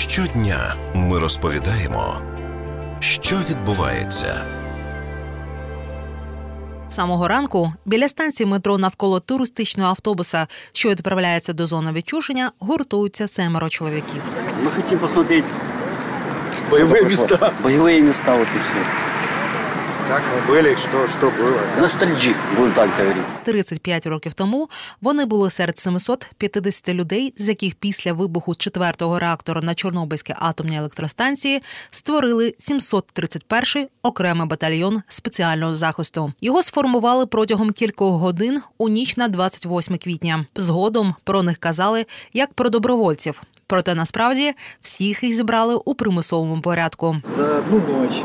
Щодня ми розповідаємо, що відбувається. Самого ранку біля станції метро навколо туристичного автобуса, що відправляється до зони відчуження, гуртуються семеро чоловіків. Мы хотим посмотреть Боевые места. боевые места, вот и все. Как мы были, что, что было. Ностальджи, будем так говорить. 35 років тому вони були серед 750 людей, з яких після вибуху четвертого реактора на Чорнобильській атомній електростанції створили 731-й окремий батальйон спеціального захисту. Його сформували протягом кількох годин у ніч на 28 квітня. Згодом про них казали як про добровольців. Проте насправді всіх їх зібрали у примусовому порядку. За одну ночь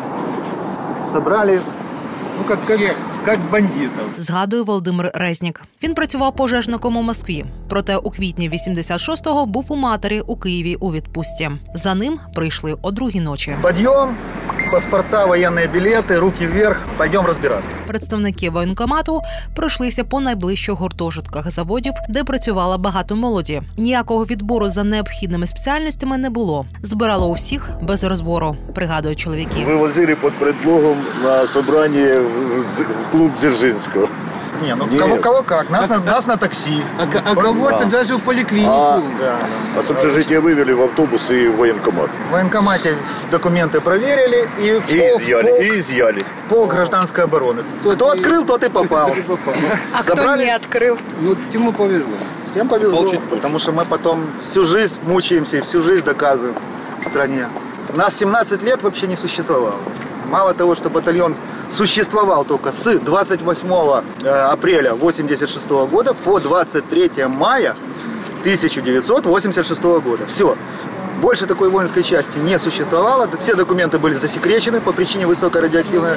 собрали, ну как, как, как бандитов. Згадує Володимир Резнік. Він працював пожежником у Москві. Проте у квітні 86-го був у матері у Києві у відпустці. За ним прийшли о другій ночі. Подъем, паспорта, военные билеты, руки вверх, пойдем разбираться. Представники воєнкомату пройшлися по найближчих гуртожитках заводів, де працювало багато молоді. Ніякого відбору за необхідними спеціальностями не було. Збирало усіх без розбору, пригадують чоловіки. вывозили под предлогом на собрание в в клуб Дзержинского. Не, ну Нет. кого, кого как, нас на, нас на такси. А, а кого-то Да. даже в поликлинику. А, Да. а с общежития вывели в автобус и в военкомат. В военкомате документы проверили и в И пол- в изъяли, пол- и изъяли. в пол гражданской обороны. Кто открыл, тот и попал. А кто не открыл? Ну, Тиму повезло. Всем повезло, Получить потому что мы потом всю жизнь мучаемся и всю жизнь доказываем стране. Нас 17 лет вообще не существовало. Мало того, что батальон существовал только с 28 э, апреля 86 года по 23 мая 1986 года. Все. Больше такой воинской части не существовало. Все документы были засекречены по причине высокой радиоактивной.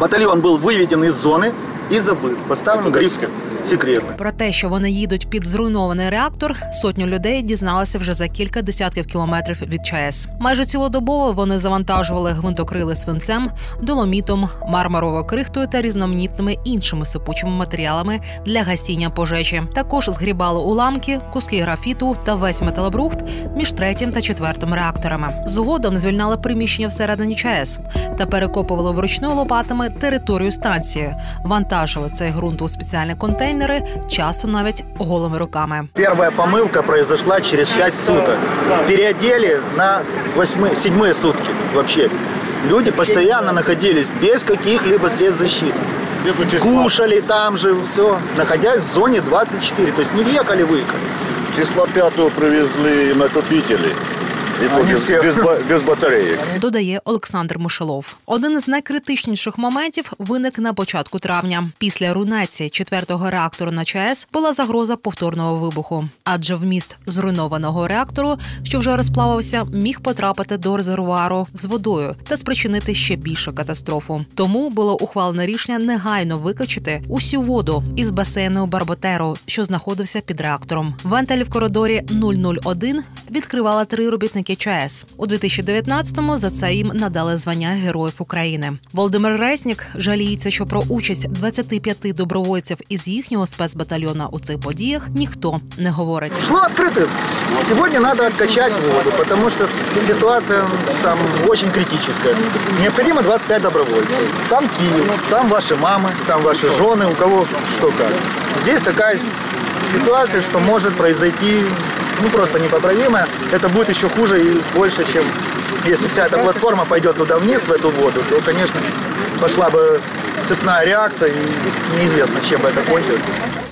Батальон был выведен из зоны и забыт. Поставлен гриф секретно. Про те, що вони їдуть під зруйнований реактор, сотню людей дізналися вже за кілька десятків кілометрів від ЧАЕС. Майже цілодобово вони завантажували гвинтокрили свинцем, доломітом, мармуровою крихтою та різноманітними іншими сипучими матеріалами для гасіння пожежі. Також згрібали уламки, куски графіту та весь металобрухт між третім та четвертим реакторами. Згодом звільняли приміщення всередині ЧАЕС та перекопували вручну лопатами територію станції, вантажили цей ґрунт у спеціальні контейнери, часу навіть голими руками. Первая помывка произошла через 5 суток. Переодели на восьмы, седьмые сутки вообще. Люди постоянно находились без каких-либо средств защиты. Кушали там же, все, находясь в зоне 24. То есть не въехали-выехали. числа 5 привезли накопители. Без, без, без батареек. Додає Олександр Мишелов. Один із найкритичніших моментів виник на початку травня. Після руйнації четвертого реактору на ЧАЕС була загроза повторного вибуху, адже вміст зруйнованого реактору, що вже розплавився, міг потрапити до резервуару з водою та спричинити ще більшу катастрофу. Тому було ухвалене рішення негайно викачати усю воду із басейну Барботеру, що знаходився під реактором. Вентиль в коридорі 001 відкривали три робітники ЧАЕС. У 2019-му за це їм надали звання Героїв України. Володимир Реснік жаліється, що про участь 25 добровольців із їхнього спецбатальйона у цих подіях ніхто не говорить. Шло открыто. Сегодня надо откачать воду, потому что ситуация там очень критическая. Необходимо 25 добровольцев. Там Киев, там ваши мамы, там ваши жены, у кого что как. Здесь такая ситуация, что может произойти ну просто непоправимое. Это будет еще хуже и больше, чем если вся эта платформа пойдет туда вниз, в эту воду, то, конечно, пошла бы цепная реакция, и неизвестно, чем бы это кончилось.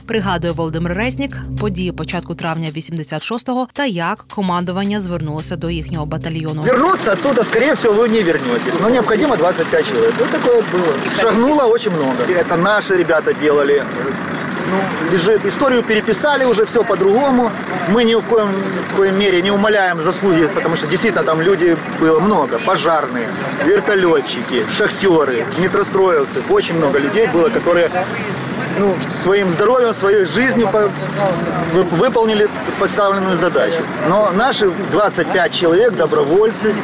Пригадує Володимир Резнік події початку травня 86-го та як командування звернулося до їхнього батальйону. Вернуться оттуда, скорее всего, вы не вернетесь. Но необходимо 25 человек. Вот такое вот было. Шагнуло очень много. Это наши ребята делали. Ну, лежит. Историю переписали уже, все по-другому. Мы ни в коем, в коем мере не умаляем заслуги, потому что действительно там люди было много. Пожарные, вертолетчики, шахтеры, метростроевцы. Очень много людей было, которые ну, своим здоровьем, своей жизнью по- вы- выполнили поставленную задачу. Но наши 25 человек, добровольцы,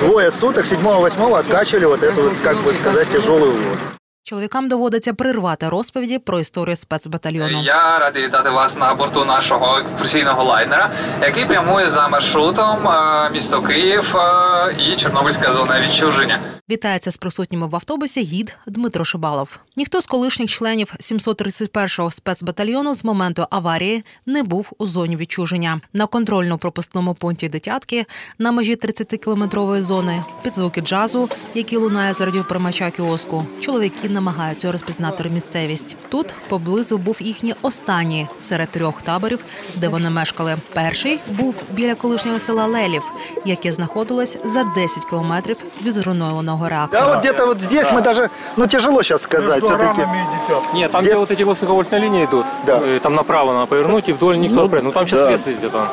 двое суток, 7-8 откачивали вот эту, как бы сказать, тяжелую воду. Чоловікам доводиться прервати розповіді про історію спецбатальйону. Я радий вітати вас на борту нашого екскурсійного лайнера, який прямує за маршрутом е, місто Київ е, і Чорнобильська зона відчуження. Вітається з присутніми в автобусі гід Дмитро Шибалов. Ніхто з колишніх членів 731-го спецбатальйону з моменту аварії не був у зоні відчуження. На контрольно-пропускному пункті дитятки на межі 30-кілометрової зони під звуки джазу, які лунає з радіоприймача кіоску. Чоловіки намагаються розпізнати місцевість. Тут поблизу був їхній останній серед трьох таборів, де вони мешкали. Перший був біля колишнього села Лелів, яке знаходилось за 10 кілометрів від зруйнованого реактора. Да, вот где-то вот здесь мы даже, ну тяжело сейчас сказать все-таки. Нет, там, Где- где вот эти высоковольтные линии идут, Да. э, там направо надо повернуть и вдоль них ну, Ну там сейчас да. лес везде там.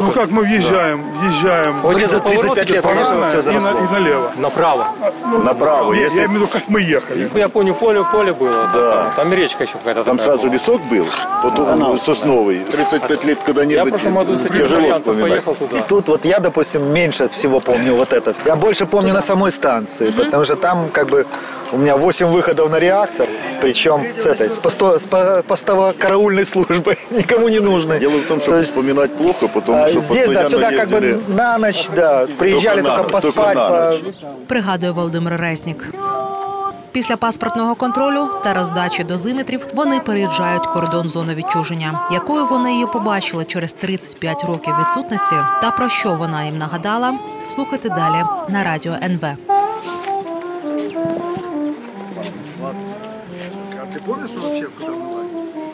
Ну как мы въезжаем, въезжаем Вот за поворот 35 идет лет, конечно, направо, все и, на- заросло. и налево. направо. Направо. Нет, Если я имею в виду, как мы ехали. Я помню, поле, поле было. Да. Там, там и речка еще какая-то. там такая сразу была. лесок был, потом сосновый. 35 лет Я в когда-нибудь прошлом году с этим тяжело итальянцем вспоминать. поехал туда. И тут вот я, допустим, меньше всего помню вот это. Я больше помню на самой станции, потому что там как бы у меня 8 выходов на реактор, причем с этой, с, посто- с по- постово-караульной службой, никому не нужной. Дело в том, что То есть, вспоминать плохо, потому а, что Здесь, да, постоянно сюда как ездили. бы на ночь, да, приезжали Только на только, ночь, только поспать. на по- ночь. пригадує Володимир Резнік. Після паспортного контролю та роздачі дозиметрів вони переїжджають кордон зони відчуження, якою вони її побачили через 35 років відсутності, та про що вона їм нагадала. Слухайте далі на радіо НВ. Помнишь вообще, куда мы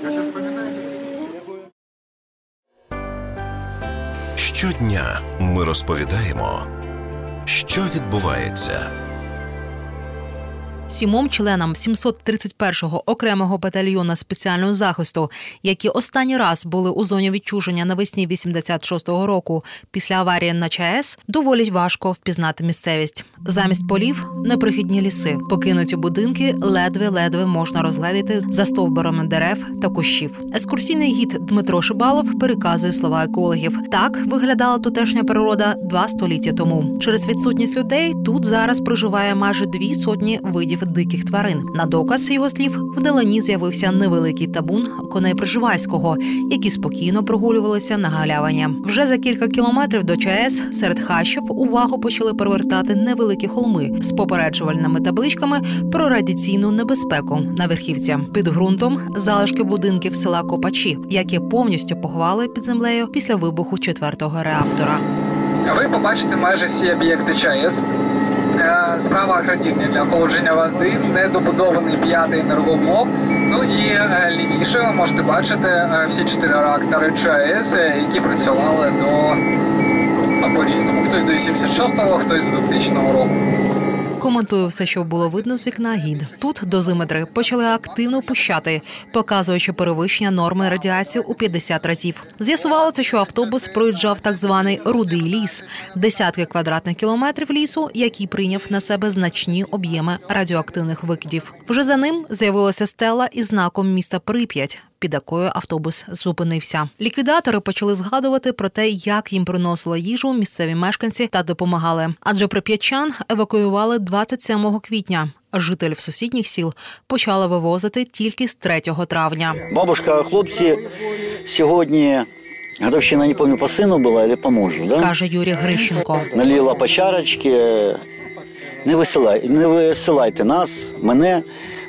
Я сейчас вспоминаю. Щодня ми розповідаємо, що відбувається. Сімом членам 731-го окремого батальйону спеціального захисту, які останній раз були у зоні відчуження навесні 86-го року після аварії на ЧАЕС, доволі важко впізнати місцевість. Замість полів неприхідні ліси, покинуті будинки ледве-ледве можна розгледіти за стовбурами дерев та кущів. Екскурсійний гід Дмитро Шибалов переказує слова екологів. Так виглядала тутешня природа два століття тому. Через відсутність людей тут зараз проживає майже дві сотні видів диких тварин. На доказ його слів вдалині з'явився невеликий табун коней Приживальського, які спокійно прогулювалися на галявині. Вже за кілька кілометрів до ЧАЕС серед хащів увагу почали привертати невеликі холми з попереджувальними табличками про радіаційну небезпеку на верхівці. Під ґрунтом залишки будинків села Копачі, які повністю поховали під землею після вибуху четвертого реактора. Ви побачите майже всі об'єкти ЧАЕС. Е, Справа агротівня для охолодження води, недобудований п'ятий енергоблок. Ну і лініше лівіше можете бачити е, всі чотири реактори ЧАЕС, е, які працювали до по-різному. Хтось до 86-го, хтось до 2000 року. Коментую все, що було видно з вікна гід. Тут дозиметри почали активно пущати, показуючи перевищення норми радіації у 50 разів. З'ясувалося, що автобус проїжджав так званий рудий ліс, десятки квадратних кілометрів лісу, який прийняв на себе значні об'єми радіоактивних викидів. Вже за ним з'явилася стела із знаком міста Прип'ять. Під якою автобус зупинився. Ліквідатори почали згадувати про те, як їм приносило їжу місцеві мешканці та допомагали. Адже прип'ятчан евакуювали 27 квітня. Жителів сусідніх сіл почали вивозити тільки з 3 травня. Бабушка, хлопці, сьогодні годовщина, не пам'ятаю, по сину була або по мужу, да? каже Юрій Грищенко. Наліла по чарочки. Не висилай, не висилайте нас, мене,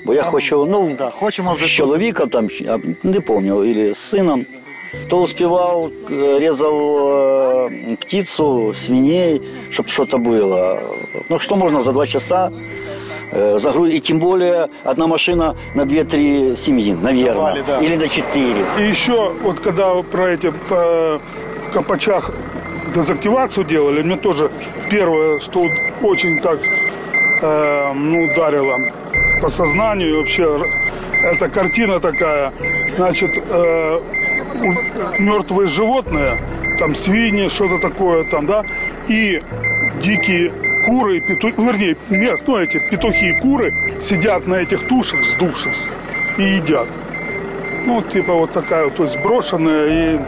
бо я хочу, ну, Да, хочемо вже з чоловіком, там, а, не пам'ятаю, или з сином. Кто успевал, э, резал э, птицу, свиней, чтобы что-то было. Ну, что можно за два часа э, загрузить? И тем более одна машина на 2-3 семьи, наверное. Да. Или на 4. И еще, вот когда про эти по Копачах дезактивацию делали, мне тоже первое, что очень так э, ну, ударило по сознанию, и вообще р- эта картина такая, значит, э, у- мертвые животные, там свиньи, что-то такое там, да, и дикие куры, и пету- вернее, мест, ну, эти петухи и куры сидят на этих тушах, сдувшихся, и едят. Ну, типа вот такая, вот, то есть брошенная и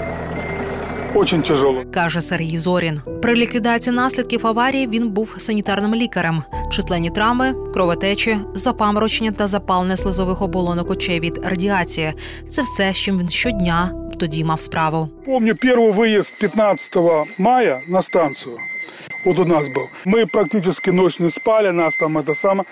очень тяжело. каже Сергій Зорін. При ліквідації наслідків аварії він був санітарним лікарем. Численні травми, кровотечі, запаморочення та запалення слизових оболонок очей від радіації це все, з чим він щодня тоді мав справу. Помню первый выезд 15 мая на станцию. Вот у нас был. Мы практически ночь не спали, нас там это самое.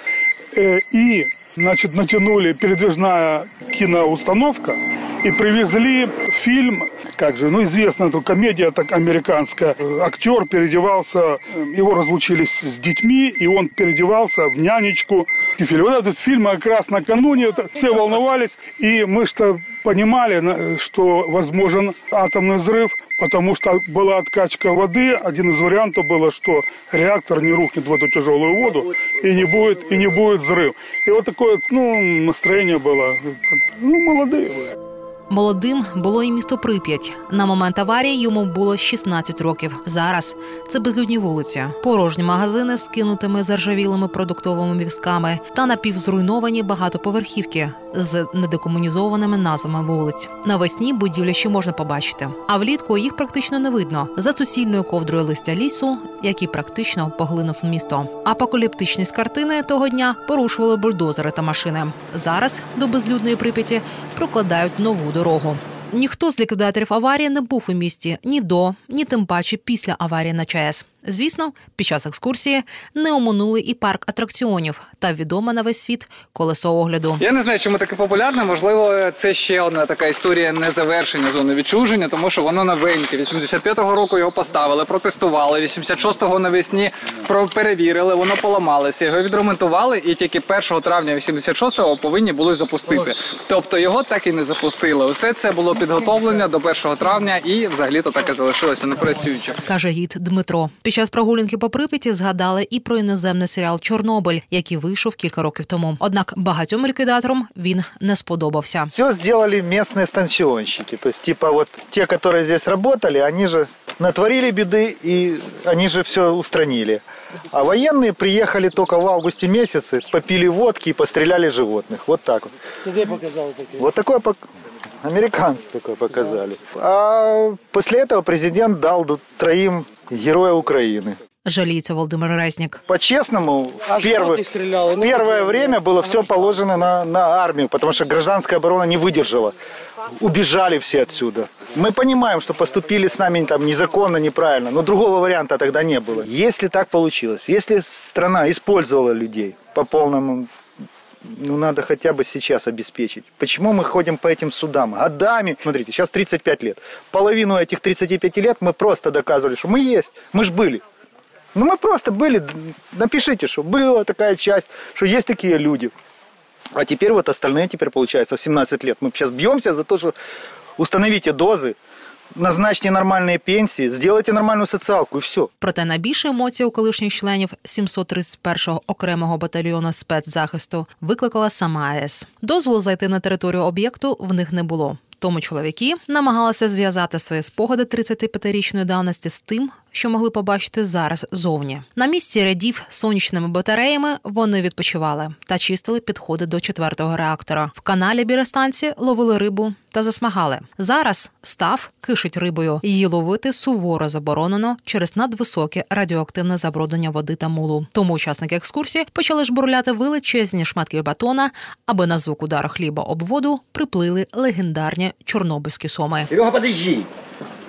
Э, И, значит, натянули передвижная киноустановка и привезли фильм, как же, ну, известная эта комедия так американская. Актер переодевался, его разлучились с детьми, и он переодевался в нянечку. Фильм. Вот этот фильм как раз накануне, это все волновались, и мы что понимали, что возможен атомный взрыв, потому что была откачка воды. Один из вариантов было, что реактор не рухнет в эту тяжелую воду и не будет, и не будет взрыв. И вот такое ну, настроение было. Ну, молодые. Молодим було і місто Прип'ять. На момент аварії йому було 16 років. Зараз це безлюдні вулиці, порожні магазини з кинутими заржавілими продуктовими візками та напівзруйновані багатоповерхівки з недекомунізованими назвами вулиць. Навесні будівлі ще можна побачити, а влітку їх практично не видно за суцільною ковдрою листя лісу, який практично поглинув місто. Апокаліптичність картини того дня порушували бульдозери та машини. Зараз до безлюдної Прип'яті прокладають нову дорогу. Ніхто з ліквідаторів аварії не був у місті ні до, ні тим паче після аварії на ЧАЕС. Звісно, під час екскурсії не оминули і парк атракціонів та відоме на весь світ колесо огляду. Я не знаю, чому таке популярне. Можливо, це ще одна така історія незавершення зони відчуження, тому що воно новеньке. 85-го року його поставили, протестували. 86-го навесні про- перевірили, воно поламалося. Його відремонтували, і тільки 1 травня 86-го повинні були запустити. Тобто його так і не запустили. Усе це було підготовлення до 1 травня, і взагалі-то так і залишилося непрацююче. каже гід Дмитро Під час прогулянки по Прип'яті згадали і про іноземний серіал Чорнобиль, який вийшов кілька років тому. Однак багатьом ліквідаторам він не сподобався. Все сделали местные станционщики. То есть, типа, вот те, которые здесь работали, они же натворили беды, и они же все устранили. А военные приехали только в августе месяце, попили водки и постреляли животных. Вот так вот. Себе показали таке. Вот такое пок- американцы такое показали. А после этого президент дал д- троим Героя Украины. Жаліється Володимир Резнік. По-честному, в А первое, что ты стрелял? в первое время было все положено на, на армию, потому что гражданская оборона не выдержала. Убежали все отсюда. Мы понимаем, что поступили с нами там незаконно, неправильно, но другого варианта тогда не было. Если так получилось, если страна использовала людей по полному ну, надо хотя бы сейчас обеспечить. Почему мы ходим по этим судам? Годами. Смотрите, сейчас 35 лет. Половину этих 35 лет мы просто доказывали, что мы есть. Мы ж были. Ну, мы просто были. Напишите, что была такая часть, что есть такие люди. А теперь вот остальные теперь, получается, в 17 лет. Мы сейчас бьемся за то, что установите дозы, назначьте нормальні пенсії, зробіть нормальну соціалку, і все. Проте найбільше емоцій у колишніх членів 731-го окремого батальйону спецзахисту викликала сама АЕС. Дозволу зайти на територію об'єкту в них не було. Тому чоловіки намагалися зв'язати свої спогади 35-річної давності з тим, що могли побачити зараз зовні. На місці рядів сонячними батареями вони відпочивали та чистили підходи до четвертого реактора. В каналі біля станції ловили рибу та засмагали. Зараз став кишить рибою. Її ловити суворо заборонено через надвисоке радіоактивне забруднення води та мулу. Тому учасники екскурсії почали жбурляти величезні шматки батона, аби на звук удару хліба об воду приплили легендарні чорнобильські соми. Серега, подожди.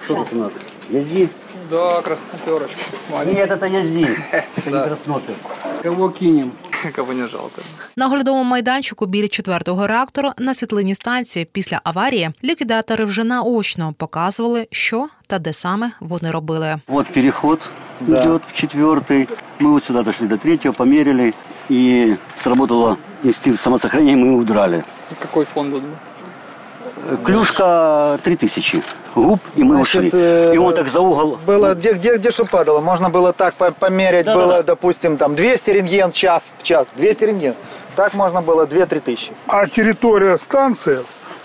Что тут у нас? Язи? До красноперочку. Нет, это язи. Это не краснотер. Кого кинем? Кого не жалко. На оглядовому майданчику біля четвертого реактора на світлині станції після аварії ліквідатори вже наочно показували, що та де саме вони робили. Вот переход идет в четвертый. Мы вот сюда дошли до третьего, померили. И сработало инстинкт самосохранения, мы удрали. Какой фон тут был? Клюшка 3000. Губ, и мы Значит, ушли. э, И он так за угол. Было, где, где, где что падало? Можно было так по- померить, Да-да-да. было, допустим, там 200 рентген в час, в час, 200 рентген. Так можно было 2-3 тысячи. А территория станции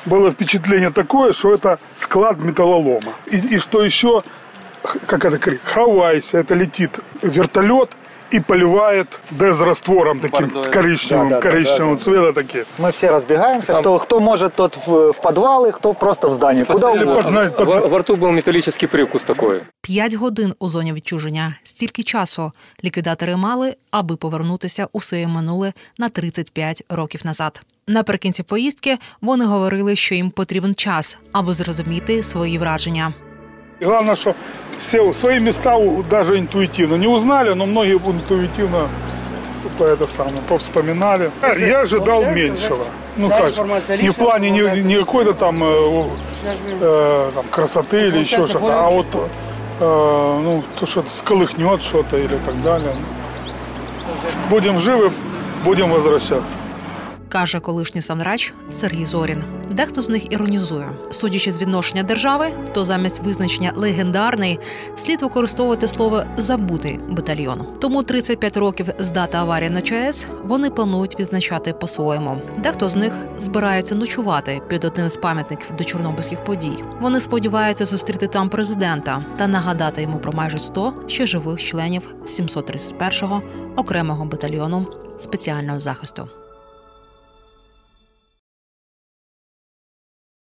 было впечатление такое, что это склад металлолома. И, и что еще, как это крик, хавайся, это летит вертолет и поливает дезраствором таким коричневым, Да, да, да, коричневого цвета такие. Мы все разбегаемся. Кто, кто может, тот в, в подвалы, кто просто в здании. Куда Или угодно. под, знаете, под- Во, во рту был металлический привкус такой. П'ять годин у зоні відчуження. Стільки часу ліквідатори мали, аби повернутися у своє минуле на 35 років назад. Наприкінці поїздки вони говорили, що їм потрібен час, аби зрозуміти свої враження. И главное, что все свои места даже интуитивно не узнали, но многие интуитивно по это самое, повспоминали. Я ожидал меньшего. Ну, как, информация не в плане не, не какой-то там, э, э, там красоты или еще что-то, а вот э, ну, то, что сколыхнет что-то или так далее. Будем живы, будем возвращаться. Каже колишній санрач Сергій Зорін. Дехто з них іронізує. Судячи з відношення держави, то замість визначення легендарний слід використовувати слово забутий батальйон. Тому 35 років з дати аварії на ЧАЕС вони планують відзначати по-своєму. Дехто з них збирається ночувати під одним з пам'ятників до чорнобильських подій. Вони сподіваються зустріти там президента та нагадати йому про майже 100 ще живих членів 731-го окремого батальйону спеціального захисту.